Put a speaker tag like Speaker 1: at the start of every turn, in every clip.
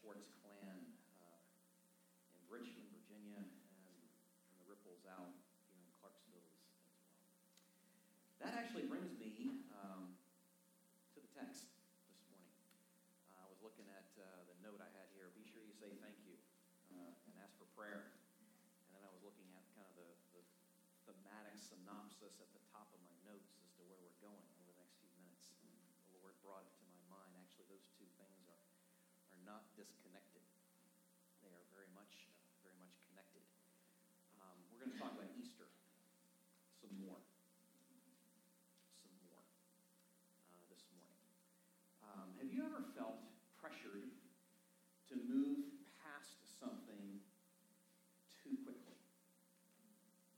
Speaker 1: Schwartz clan uh, in Richmond, Virginia, and from the ripples out you know, in Clarksville as, as well. That actually brings me um, to the text this morning. Uh, I was looking at uh, the note I had here. Be sure you say thank you uh, and ask for prayer. And then I was looking at kind of the, the thematic synopsis at the top of my notes as to where we're going over the next few minutes. And the Lord brought it to my mind. Actually, those two things are, are not disconnected. They are very much, very much connected. Um, we're going to talk about Easter some more. Some more uh, this morning. Um, have you ever felt pressured to move past something too quickly?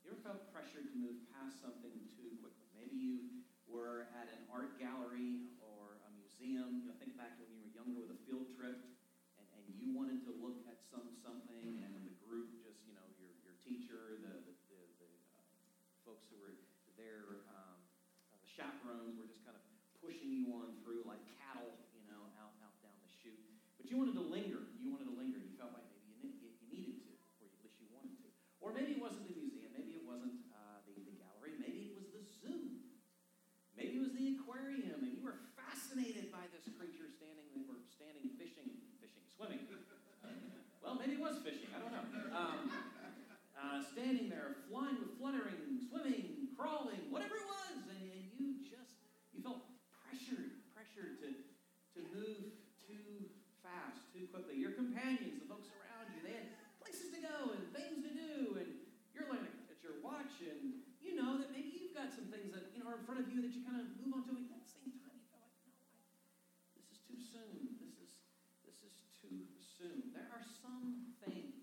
Speaker 1: You ever felt pressured to move past something too quickly? Maybe you were at an art gallery or a museum. You know, think back when you were younger with a field trip you wanted to look at some something and the group just, you know, your, your teacher, the, the, the, the uh, folks who were there, um, uh, the chaperones were just kind of pushing you on through like cattle, you know, out, out down the chute. But you wanted to linger. You wanted to linger. You felt like maybe you, you needed to, or at least you wanted to. Or maybe it wasn't the museum, maybe it wasn't uh, the, the gallery, maybe it was the zoo. Maybe it was the aquarium, and you were fascinated by this creature standing or standing fishing, fishing, swimming. well, maybe it was fishing. I don't know. Um, uh, standing there, flying with fluttering, swimming, crawling, whatever it was, and, and you just you felt pressured, pressured to to move too fast, too quickly. Your companions, the folks around you, they had places to go and things to do, and you're looking at your watch, and you know that maybe you've got some things that you know are in front of you that you kind of move on to. And at the same time, you feel like, no, I, this is too soon. This is this is too soon. There are some things.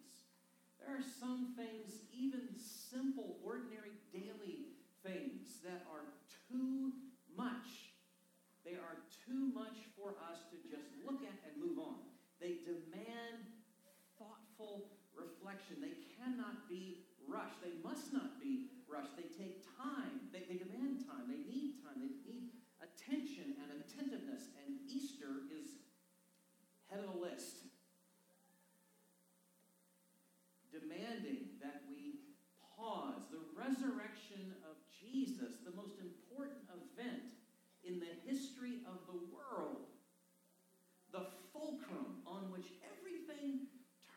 Speaker 1: There are some things, even simple, ordinary, daily things, that are too much. They are too much for us to just look at and move on. They demand thoughtful reflection. They cannot be rushed. They must not be rushed. They take time. They, they demand time. They need time. They need attention and attentiveness. And Easter is head of the list. Demanding that we pause. The resurrection of Jesus, the most important event in the history of the world, the fulcrum on which everything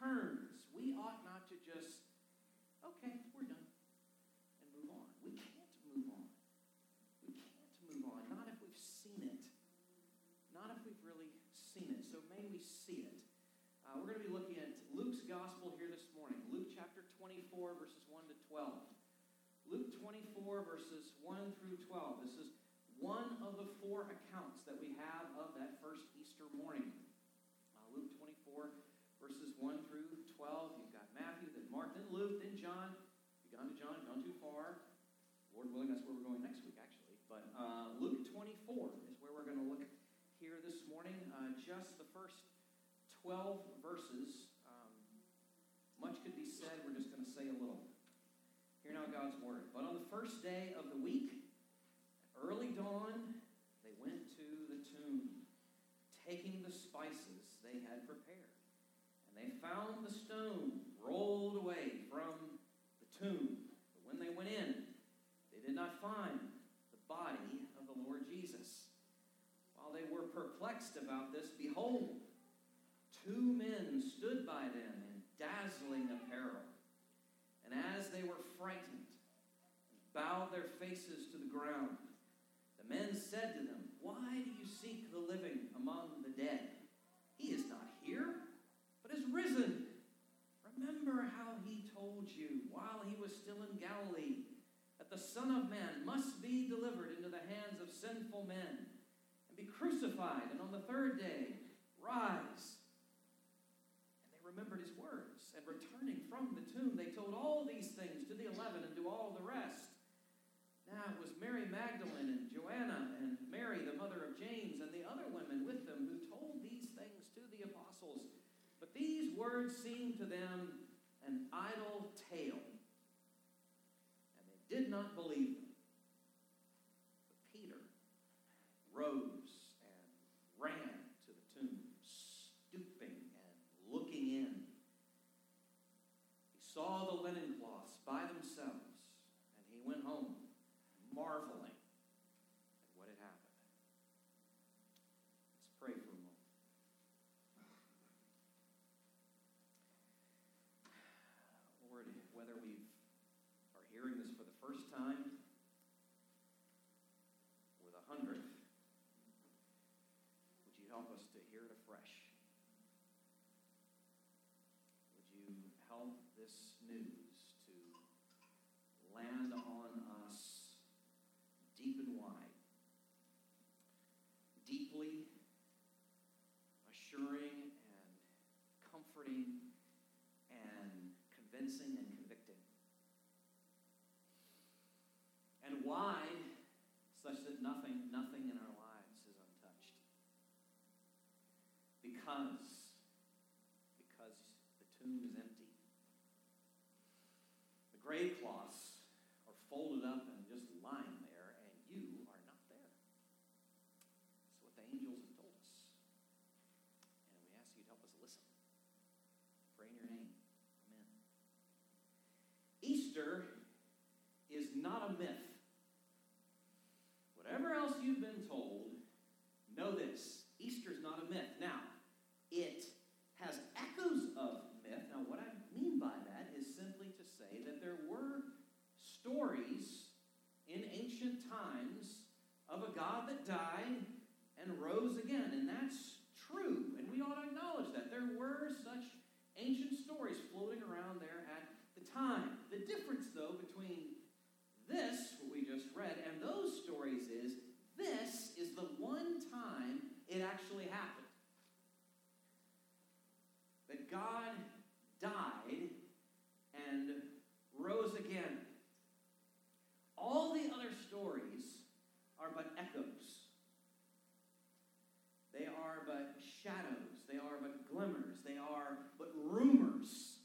Speaker 1: turns. We ought not to just, okay, we're done, and move on. We can't move on. We can't move on. Not if we've seen it. Not if we've really seen it. So may we see it. Uh, we're going to be looking at Luke's gospel here this morning. Luke chapter 24, verses 1 to 12. Luke 24, verses 1 through 12. This is one of the four accounts that we have of that first Easter morning. Uh, Luke 24, verses 1 through 12. You've got Matthew, then Mark, then Luke, then John. You've gone to John, gone too far. Lord willing, that's where we're going next week, actually. But uh, Luke 24 is where we're going to look here this morning. Uh, just the first 12 verses. Um, much could be said. We're just going to say a little. Now God's word. But on the first day of the week, early dawn, they went to the tomb, taking the spices they had prepared. And they found the stone rolled away from the tomb. But when they went in, they did not find the body of the Lord Jesus. While they were perplexed about this, behold, two men stood by them in dazzling apparel. And as they were frightened, bowed their faces to the ground, the men said to them, Why do you seek the living among the dead? He is not here, but is risen. Remember how he told you while he was still in Galilee that the Son of Man must be delivered into the hands of sinful men and be crucified, and on the third day rise. And they remembered his words, and returning from the they told all these things to the eleven and to all the rest. Now it was Mary Magdalene and Joanna and Mary, the mother of James, and the other women with them who told these things to the apostles. But these words seemed to them an idle tale, and they did not believe them. But Peter rose and ran to the tomb, stooping and cloths by themselves, and he went home, marveling at what had happened. Let's pray for a moment. Lord, whether we are hearing this for the first time or the hundredth, would you help us to hear it afresh? Would you help this news to land on us deep and wide, deeply assuring and comforting and convincing and convicting, and wide such that nothing, nothing in our lives is untouched. Because, because the tomb is empty. The grave cloths are folded up and just lying there, and you are not there. That's what the angels have told us. And we ask you to help us listen. Pray in your name. Amen. Easter is not a myth. Whatever else you've been told, know this Easter is not a myth. Now, it has echoes of myth. Now, what I mean by that is simply to say that there were stories in ancient times of a God that died and rose again, and that's true, and we ought to acknowledge that. There were such ancient stories floating around there at the time. The difference, though, between this, what we just read, and those stories is this is the one time it actually happened. That God died and rose again. All the other stories are but echoes. They are but shadows. They are but glimmers. They are but rumors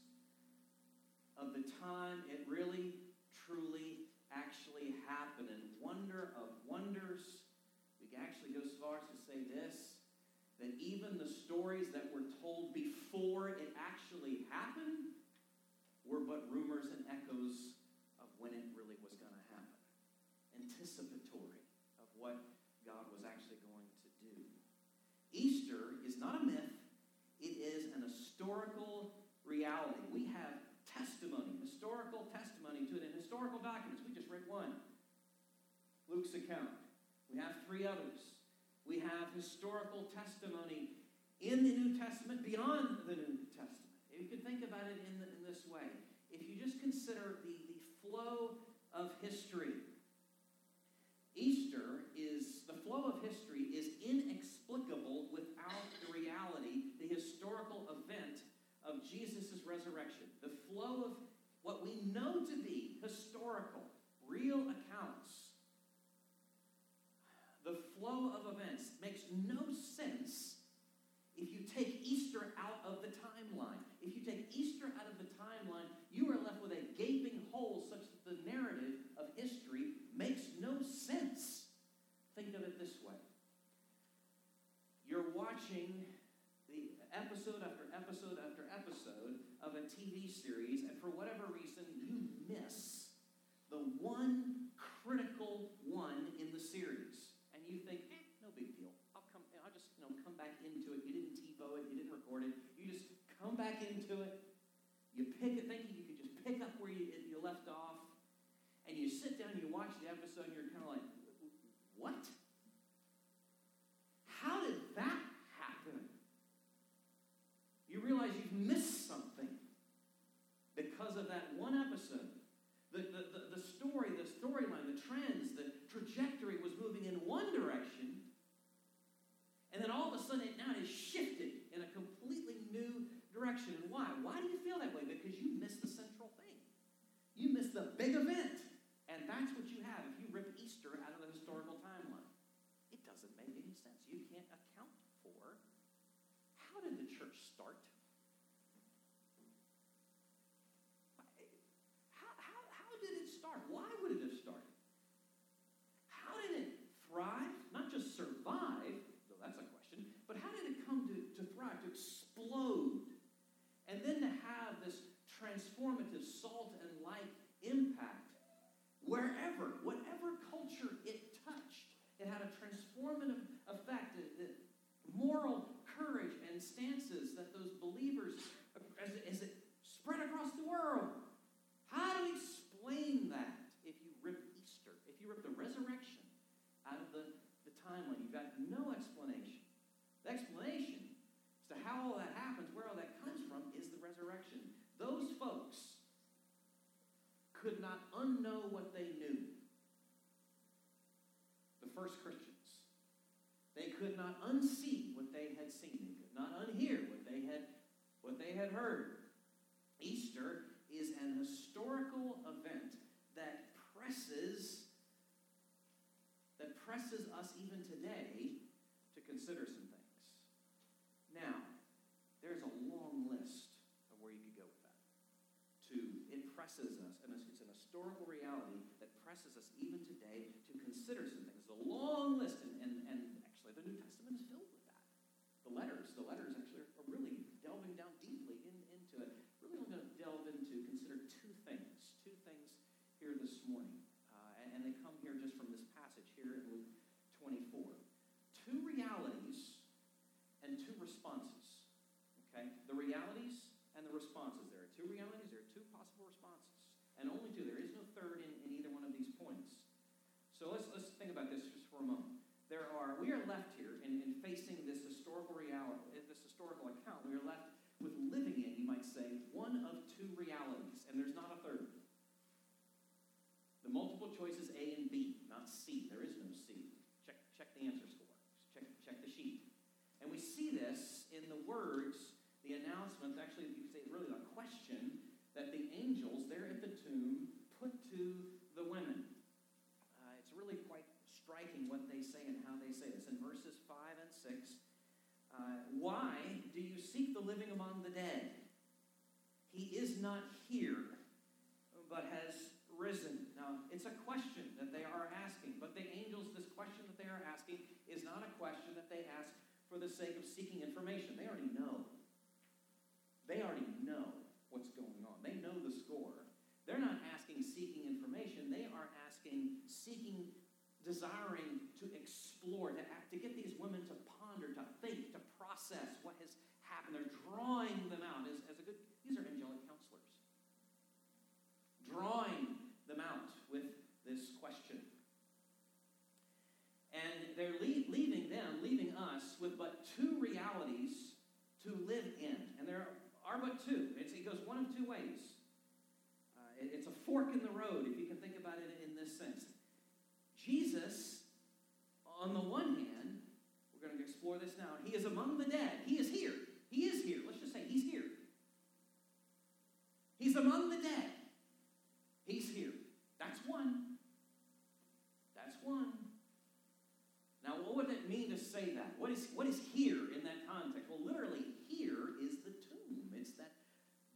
Speaker 1: of the time it really, truly, actually happened. And wonder of wonders, we can actually go as far as to say this that even the stories that were told before it actually happened were but rumors and echoes of when it really was going to happen, anticipatory of what God was actually going to do. Easter is not a myth, it is an historical reality. We have testimony, historical testimony to it in historical documents. We just read one Luke's account. We have three others. We have historical testimony in the New Testament beyond the New Testament. You can think about it in, the, in this way. Just consider the, the flow of history, Easter is, the flow of history is inexplicable without the reality, the historical event of Jesus' resurrection. The flow of what we know to be historical, real accounts the flow of events makes no sense if you take Easter out of the timeline. If you take Easter out of the timeline, you are left with a gaping hole such that the narrative of history makes no sense. Think of it this way you're watching the episode after episode after episode of a TV series, and for whatever reason, you miss the one critical one in the series And you think, eh, no big deal. I'll come, I'll just, you know, come back into it. You didn't TiVo it, you didn't record it. You just come back into it. You pick it, thinking pick up where you, you left off. And you sit down and you watch the episode and you're kind of like, what? How did that happen? You realize you've missed something because of that one episode. The, the, the, the story, the storyline, the trends, the trajectory was moving in one direction, and then all of a sudden it now has shifted in a completely new direction. And why? Why do you feel that way? Because you missed the central thing. You missed the big event. And that's what you have if you rip Easter out of the historical timeline. It doesn't make any sense. You can't account for how did the church start? How, how, how did it start? Why would it have started? How did it thrive? Not just survive, though that's a question, but how did it come to, to thrive, to explode? And then to have this transformative impact wherever, whatever culture it touched. It had a transformative effect. The moral courage and stances that those believers, as it, as it spread across the world. How do you explain that if you rip Easter, if you rip the resurrection out of the, the timeline? You've got no explanation. The explanation as to how all that happens, where all that comes from, is the resurrection. Those folks could not unknow what they knew. The first Christians. They could not unsee what they had seen. They could not unhear what they had, what they had heard. Easter is an historical event that presses that presses us even today to consider some things. Now, there's a long list of where you could go with that. To it presses us, historical reality that presses us even today to consider some things. A long list, and, and, and actually the New Testament is filled with that. The letters, the letters actually are really delving down deeply in, into it. Really, I'm going to delve into consider two things, two things here this morning, uh, and, and they come here just from this passage here in Luke 24. Two realities and two responses. Okay? The realities and the responses. There are two realities, there are two possible responses. And only two. There is no third in, in either one of these points. So let's, let's think about this just for a moment. There are, we are left here in, in facing this historical reality, eh, this historical account, we are left with living in, you might say, one of two realities, and there's not a third. The multiple choices A and B, not C. There is no C. Check, check the answer score. Check, check the sheet. And we see this in the words, the announcement, actually, you could say really the question that the angels there at the tomb put to the women. Uh, it's really quite striking what they say and how they say this. In verses 5 and 6, uh, why do you seek the living among the dead? He is not here, but has risen. Now, it's a question that they are asking, but the angels, this question that they are asking is not a question that they ask for the sake of seeking information. They already know. They already know what's going on. They know the score. They're not asking seeking information. They are asking, seeking, desiring to explore, to, act, to get these women to ponder, to think, to process what has happened. They're drawing them out as, as a good, these are angelic counselors. Drawing them out with this question. And they're leaving them, leaving us with but two realities to live in. And there are but two. It's, it goes one of two ways. Uh, it, it's a fork in the road, if you can think about it in this sense. Jesus, on the one hand, we're going to explore this now, he is among the dead. He is here. He is here. Let's just say he's here. He's among the dead. One. That's one. Now, what would it mean to say that? What is, what is here in that context? Well, literally, here is the tomb. It's that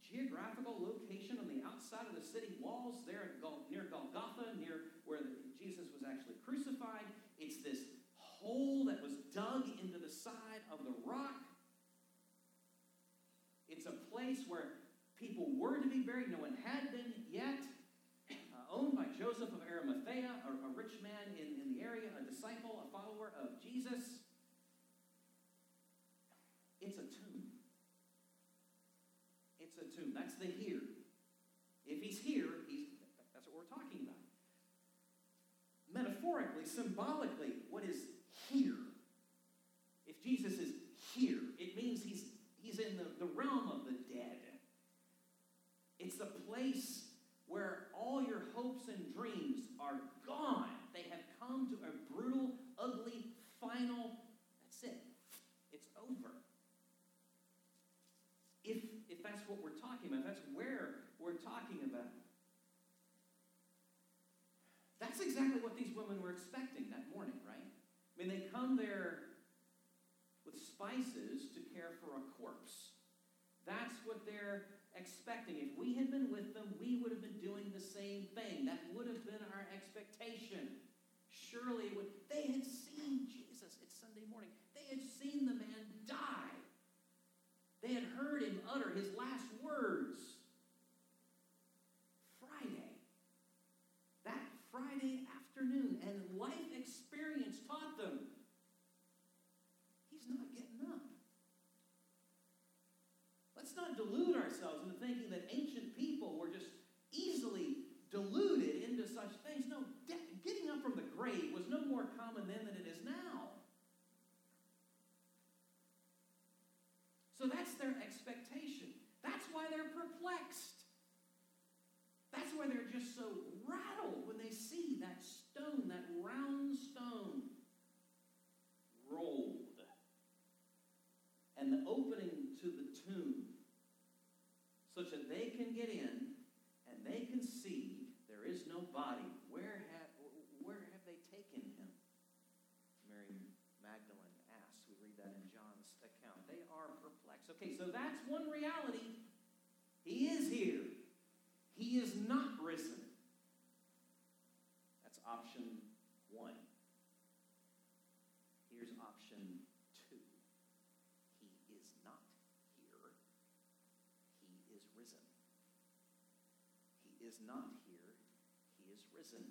Speaker 1: geographical location on the outside of the city walls there near Golgotha, near where Jesus was actually crucified. It's this hole that was dug into the side of the rock. It's a place where people were to be buried. No one had been yet. Owned by Joseph of Arimathea, a, a rich man in, in the area, a disciple, a follower of Jesus. It's a tomb. It's a tomb. That's the here. If he's here, he's, that's what we're talking about. Metaphorically, symbolically, what is here? If Jesus is here, it means he's, he's in the, the realm of the dead. It's the place where all your hopes and dreams are gone. They have come to a brutal, ugly, final, that's it. It's over. If, if that's what we're talking about, that's where we're talking about. That's exactly what these women were expecting that morning, right? I mean, they come there with spices to care for a corpse. That's what they're expecting. If we had been with them, we would have been doing the same thing. That would have been our expectation. Surely would. They had seen Jesus. It's Sunday morning. They had seen the man die. They had heard him utter his last words. Friday. That Friday afternoon. And life experience taught them he's not getting up. Let's not delude ourselves into thinking that ancient people were just easily deluded into such things. No, de- getting up from the grave was no more common then than it is now. So that's their expectation. That's why they're perplexed. That's
Speaker 2: why they're just so rattled when they see that stone, that round stone, rolled. And the opening to the tomb, such that they can get in and they can see there is no body. Where have, where have they taken him? Mary Magdalene asks. We read that in John's account. They are perplexed. Okay, so that's one reality. He is here. He is not risen. That's option one. Here's option two. He is not here. He is risen. He is not here. He is risen.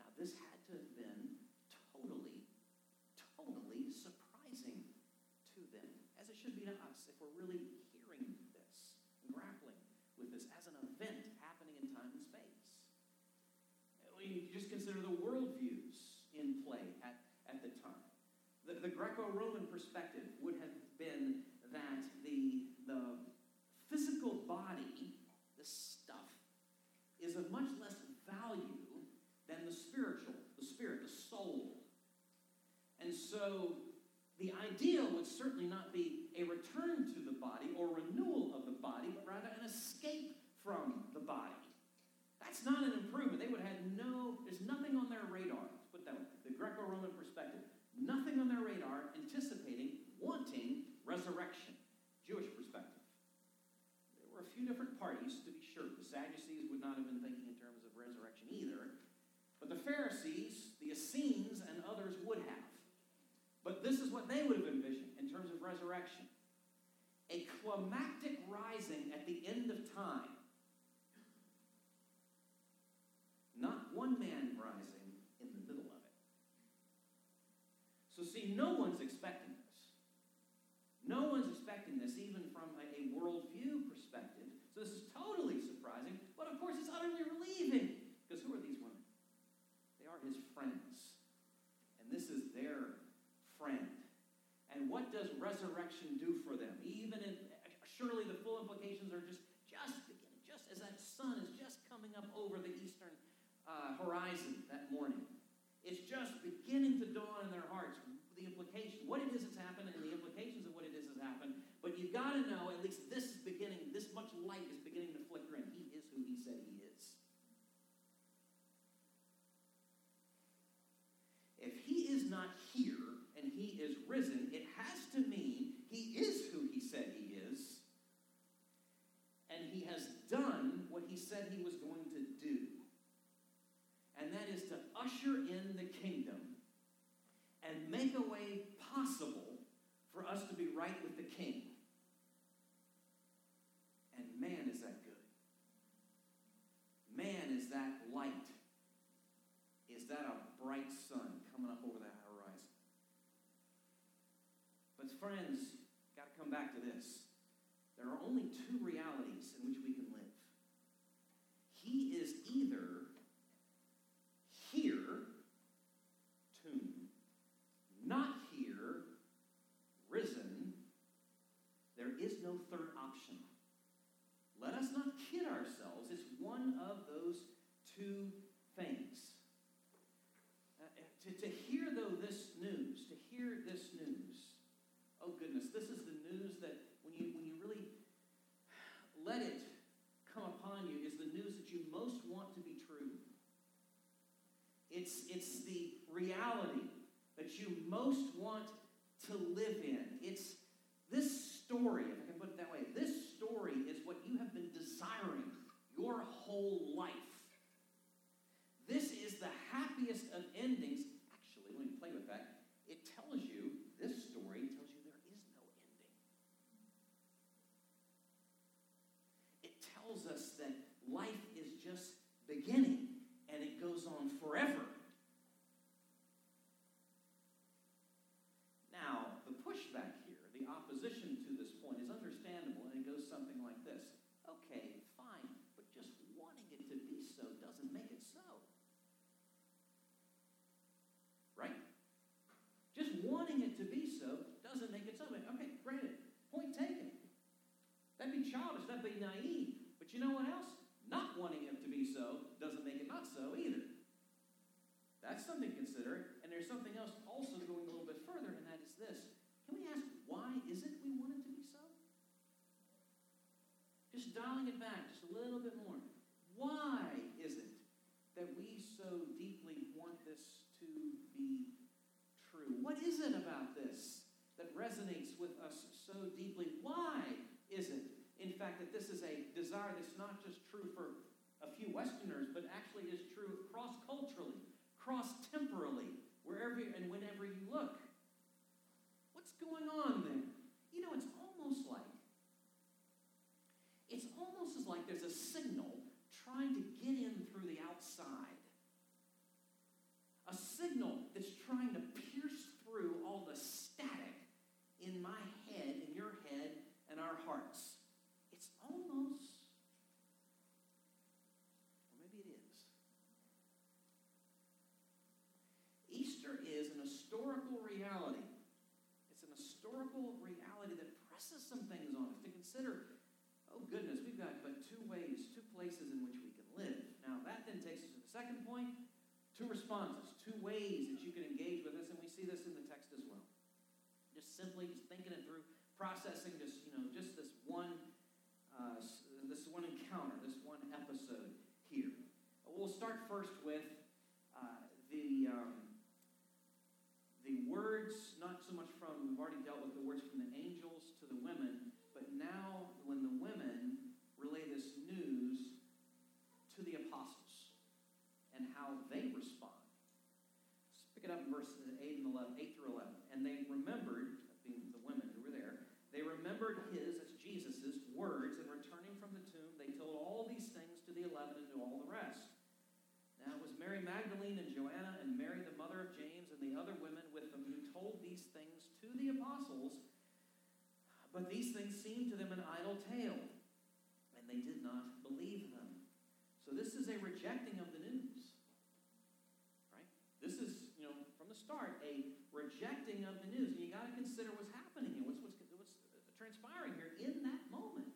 Speaker 2: Now, this had to have been totally, totally surprising to them, as it should be to us if we're really hearing this grappling with this as an event happening in time and space. You just consider the worldviews in play at, at the time. The, the Greco Roman perspective would have been that the, the physical body, is of much less value than the spiritual, the spirit, the soul. And so the ideal would certainly not be a return to the body or renewal of the body, but rather an escape from the body. That's not an improvement. They would have had no, there's nothing on their radar. Let's put that way. The Greco Roman perspective. Nothing on their radar anticipating, wanting resurrection. Jewish perspective. There were a few different parties, to Sadducees would not have been thinking in terms of resurrection either. But the Pharisees, the Essenes, and others would have. But this is what they would have envisioned in terms of resurrection a climactic rising at the end of time not one man rising in the middle of it. So, see, no one's expecting this. No one's expecting this, even from a, a worldview perspective. So, this is totally surprising, but of course, it's utterly relieving. Because who are these women? They are his friends. And this is their friend. What does resurrection do for them? Even in, surely the full implications are just, just beginning, just as that sun is just coming up over the eastern uh, horizon that morning. It's just beginning to dawn in their hearts the implication, what it is that's happened, and the implications of what it is that's happened. But you've got to know at least this is beginning, this much light is beginning to flicker, and he is who he said he is. If he is not here and he is risen, it has to mean he is who he said he is, and he has done what he said he was going to do and that is to usher in the kingdom and make a way possible for us to be right with the king. And man, is that good. Man, is that light. Is that a bright sun coming up over that horizon? But, friends, got to come back to this. There are only two realities in which we can live. He is either here, tomb, not here, risen, there is no third option. Let us not kid ourselves. It's one of those two things. Uh, to, to hear, though, this news, to hear this news, oh goodness, this is the news that when you, when you really let it come upon you, is the news that you most want to be true. It's, it's the reality that you most want to live in. It's this story, if I can put it that way, this story is what you have been desiring your whole life. This is the happiest of endings. naive, but you know what else? Not wanting him to be so
Speaker 1: doesn't make it not so either. That's something that this is a desire that's not just true for a few Westerners, but actually is true cross culturally, cross temporally, wherever and whenever you look? What's going on there? You know, it's almost like it's almost as like there's a signal trying to get in through the outside. A signal that's trying to pierce through all the static in my head, in your head, and our hearts. It's almost, or maybe it is. Easter is an historical reality. It's an historical reality that presses some things on us to consider oh goodness, we've got but two ways, two places in which we can live. Now, that then takes us to the second point two responses, two ways that you can engage with us, and we see this in the text as well. Just simply just thinking it through, processing just, you know, just this one, uh, this one encounter, this one episode here. We'll start first with uh, the. Um, the words, not so much from, we've already dealt with the words from the angels to the women, but now, when the women relay this news to the apostles and how they respond. Let's pick it up in verses 8 and 11, 8 through 11. And they remembered, being the women who were there, they remembered his, that's Jesus's, words, and returning from the tomb, they told all these things to the eleven and to all the rest. Now it was And Joanna and Mary, the mother of James, and the other women with them who told these things to the apostles. But these things seemed to them an idle tale, and they did not believe them. So this is a rejecting of the news. Right? This is, you know, from the start, a rejecting of the news. And you got to consider what's happening here, what's, what's, what's transpiring here in that moment.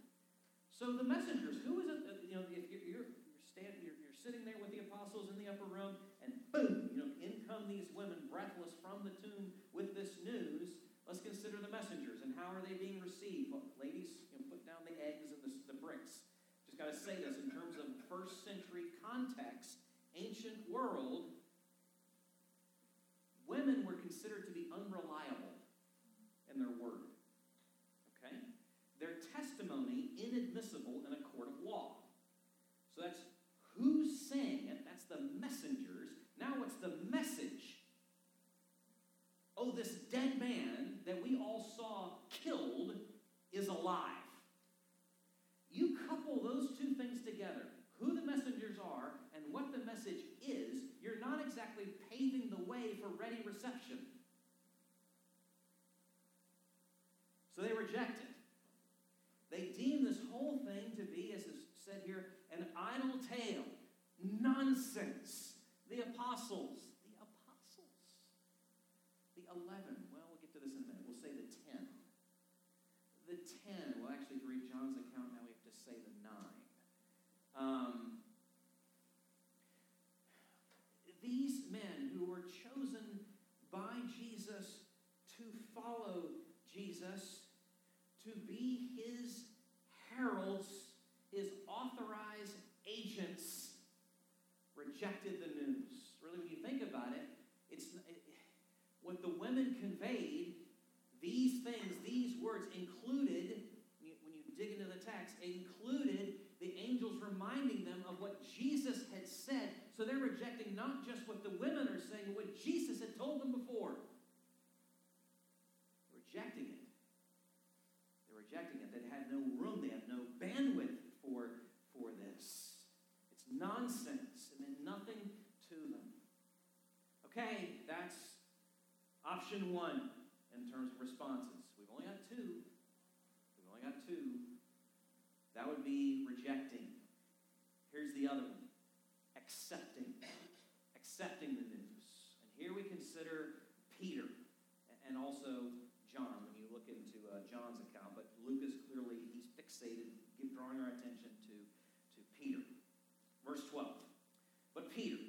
Speaker 1: So the messengers, who is it, that, you know, if you're, you're, you're, stand, you're, you're sitting there with the apostles in the upper room, and boom, you know, in come these women breathless from the tomb with this news, Let's consider the being received. Well, ladies, you know, put down the eggs and the, the bricks. Just got to say this in terms of first century context, ancient world, women were considered to be unreliable in their word. Okay? Their testimony inadmissible in a court of law. So that's who's saying it, that's the messengers. Now what's the message. Oh, this dead man that we all saw killed is alive. You couple those two things together, who the messengers are and what the message is, you're not exactly paving the way for ready reception. So they reject it. They deem this whole thing to be, as is said here, an idle tale, nonsense. The apostles, the apostles, the eleven Um, these men who were chosen by Jesus to follow Jesus, to be his heralds, his authorized agents, rejected the news. Really, when you think about it, it's it, what the women conveyed. These things, these words included, when you dig into the text, included angels reminding them of what Jesus had said. So they're rejecting not just what the women are saying, but what Jesus had told them before. Rejecting it. They're rejecting it. They had no room, they had no bandwidth for, for this. It's nonsense. It meant nothing to them. Okay, that's option one in terms of responses. That would be rejecting. Here's the other one accepting. Accepting the news. And here we consider Peter and also John when you look into uh, John's account. But Luke is clearly, he's fixated, drawing our attention to, to Peter. Verse 12. But Peter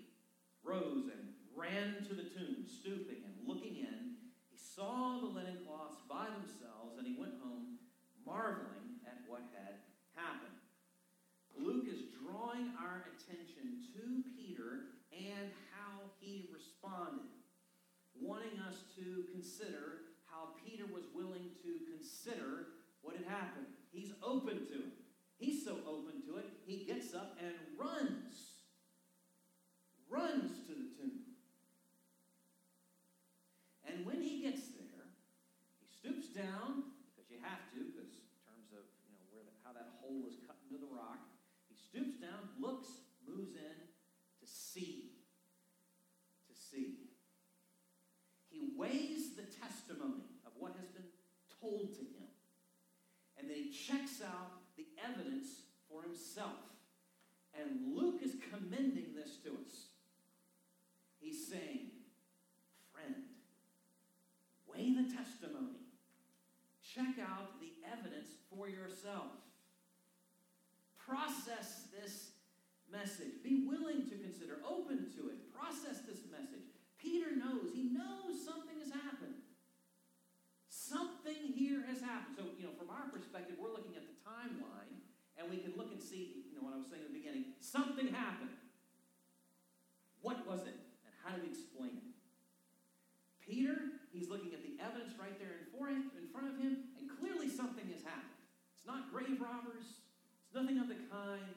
Speaker 1: rose and ran to the tomb, stooping and looking in. He saw the linen cloths by themselves, and he went home, marveling at what had Luke is drawing our attention to Peter and how he responded, wanting us to consider how Peter was willing to consider what had happened. He's open to it. He's so open to it, he gets up and runs. Runs to the was saying in the beginning, something happened. What was it? And how do we explain it? Peter, he's looking at the evidence right there in front of him, and clearly something has happened. It's not grave robbers, it's nothing of the kind.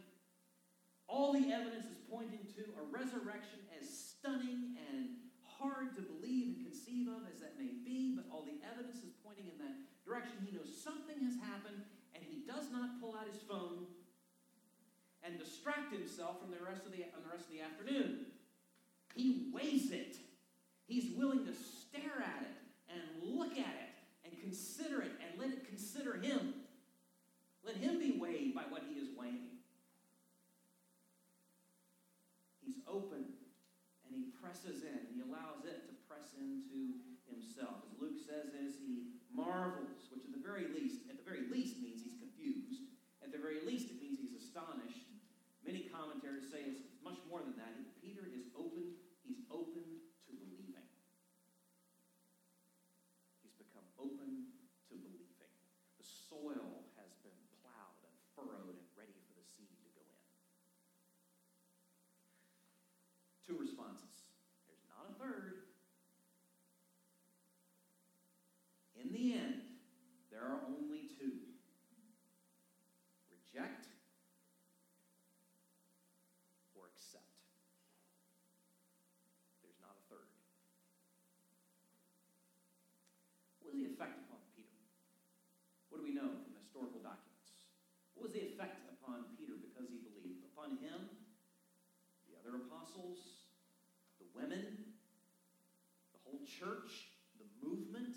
Speaker 1: All the evidence is pointing to a resurrection as stunning and hard to believe and conceive of as that may be, but all the evidence is pointing in that direction. He knows something has happened, and he does not pull out his phone and distract himself from the rest of the, the rest of the afternoon. He weighs it. He's willing to stare at it and look at it and consider it and let it consider him. Let him be weighed by what he is weighing. He's open and he presses in. He allows it to press into himself. As Luke says, as he marvels, which at the very least, at the very least means he's confused. At the very least, it means he's astonished. Many commentators say it's much more than that. Peter is open, he's open to believing. He's become open to believing. The soil has been plowed and furrowed and ready for the seed to go in. Two responses. There's not a third. In the end, there are only two reject or accept. There's not a third. What was the effect upon Peter? What do we know from historical documents? What was the effect upon Peter because he believed? Upon him, the other apostles, the women, the whole church, the movement?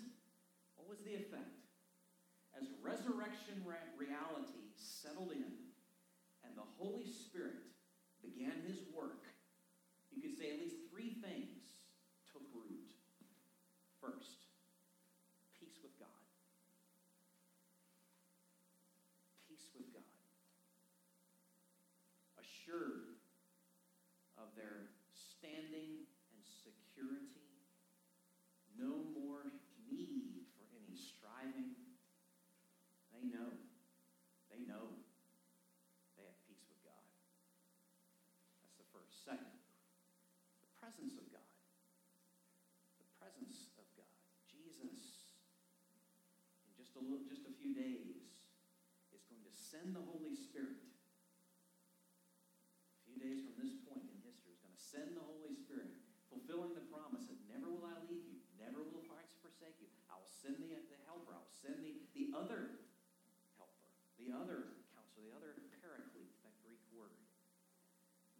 Speaker 1: What was the effect? As resurrection reality settled in and the Holy Spirit began his work, you could say at least three things took root. First, peace with God. Peace with God. Assured of their standing and security. No more need for any striving. They know. They know they have peace with God. That's the first. Second, the presence of God. The presence of God. Jesus, in just a little, just a few days, is going to send the Holy Spirit. A few days from this point in history, is going to send the Holy Spirit, fulfilling the promise that never will I leave you, never will I forsake you. I'll send the, the helper. I'll send the, the other helper, the other counselor, the other paraclete, that Greek word.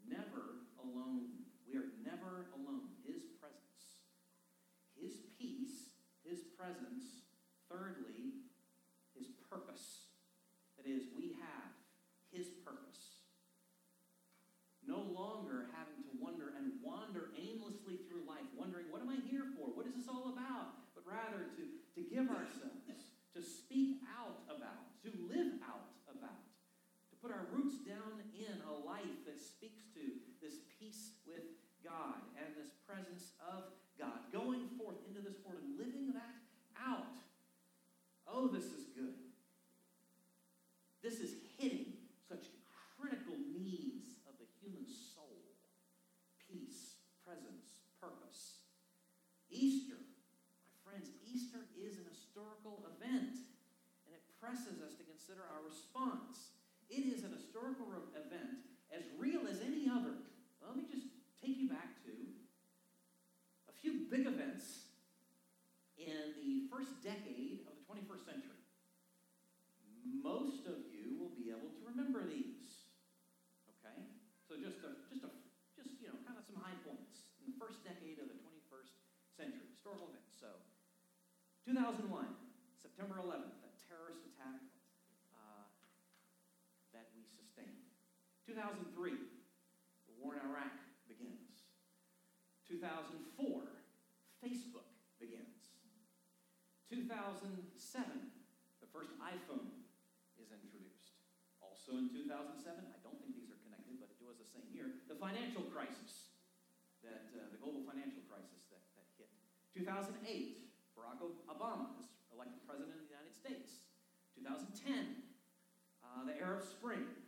Speaker 1: Never alone. We are never alone. His presence, His peace, His presence. Thirdly, His purpose. That is, we have His purpose. No longer having to wonder and wander aimlessly through life, wondering, what am I here for? What is this all about? But rather to, to give ourselves, to speak out about, to live out about, to put our roots down in a life that speaks to this peace with God and this presence of God. Going forth into this world and living that out. Oh, this is hitting such critical needs of the human soul peace, presence, purpose. Easter, my friends, consider our response. It is an historical event as real as any other. Let me just take you back to a few big events in the first decade of the 21st century. Most of you will be able to remember these. Okay? So just a, just a, just you know, kind of some high points in the first decade of the 21st century, historical events. So, 2001, September 11th, that terrorist attack uh, that we sustained. 2003, the war in Iraq begins. 2004, Facebook begins. 2007, the first iPhone is introduced. Also in 2007, I don't think these are connected, but it was the same year, the financial crisis, that uh, the global financial crisis that, that hit. 2008, Barack Obama is elected president of the United States. 2010, uh, the Arab Spring.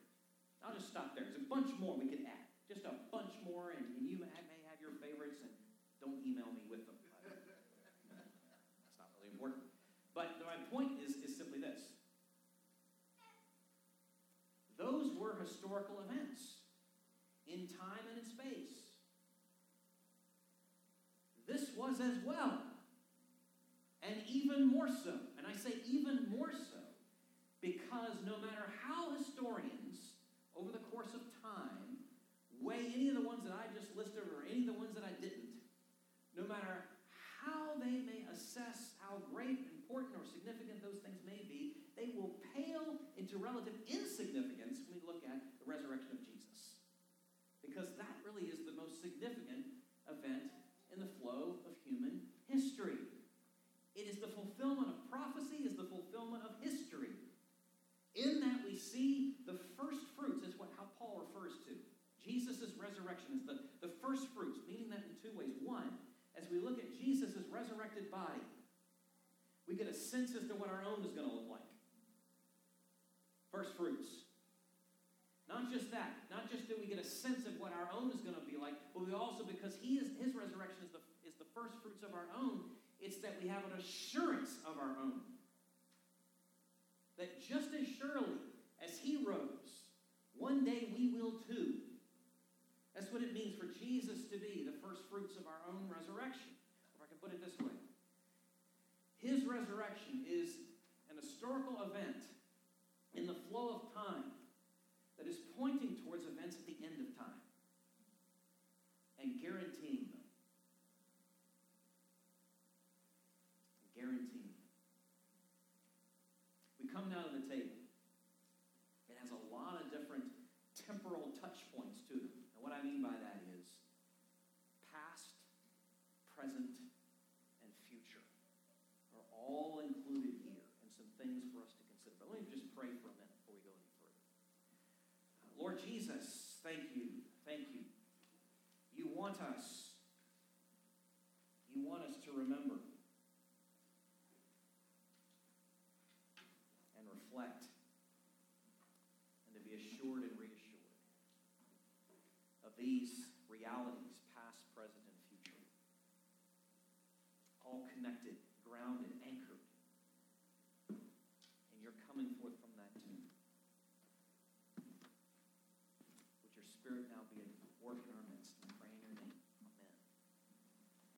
Speaker 1: Stop there. There's a bunch more we could add. Just a bunch more, and, and you may have your favorites, and don't email me with them. That's not really important. But my point is, is simply this those were historical events in time and in space. This was as well, and even more so. And I say even more so because no matter how historians, over the course of time, weigh any of the ones that I just listed or any of the ones that I didn't, no matter how they may assess how great, important, or significant those things may be, they will pale into relative insignificance when we look at the resurrection of Jesus. Because that really is the most significant event in the flow of human history. It is the fulfillment of prophecy, is the fulfillment of history. In that we see the first fruits, is what how Paul refers to. Jesus' resurrection is the, the first fruits, meaning that in two ways. One, as we look at Jesus' resurrected body, we get a sense as to what our own is going to look like. First fruits. Not just that, not just that we get a sense of what our own is going to be like, but we also, because he is, his resurrection is the, is the first fruits of our own, it's that we have an assurance of our own. That just as surely as he rose, one day we will too. That's what it means for Jesus to be the first fruits of our own resurrection. If I can put it this way His resurrection is an historical event in the flow of time that is pointing towards events at the end of time and guaranteeing them. Guaranteeing them. We come now to the table. It has a lot of different temporal touch points to them. Mean by that is past, present, and future are all included here and some things for us to consider. But let me just pray for a minute before we go any further. Uh, Lord Jesus, thank you. Thank you. You want us. You want us to remember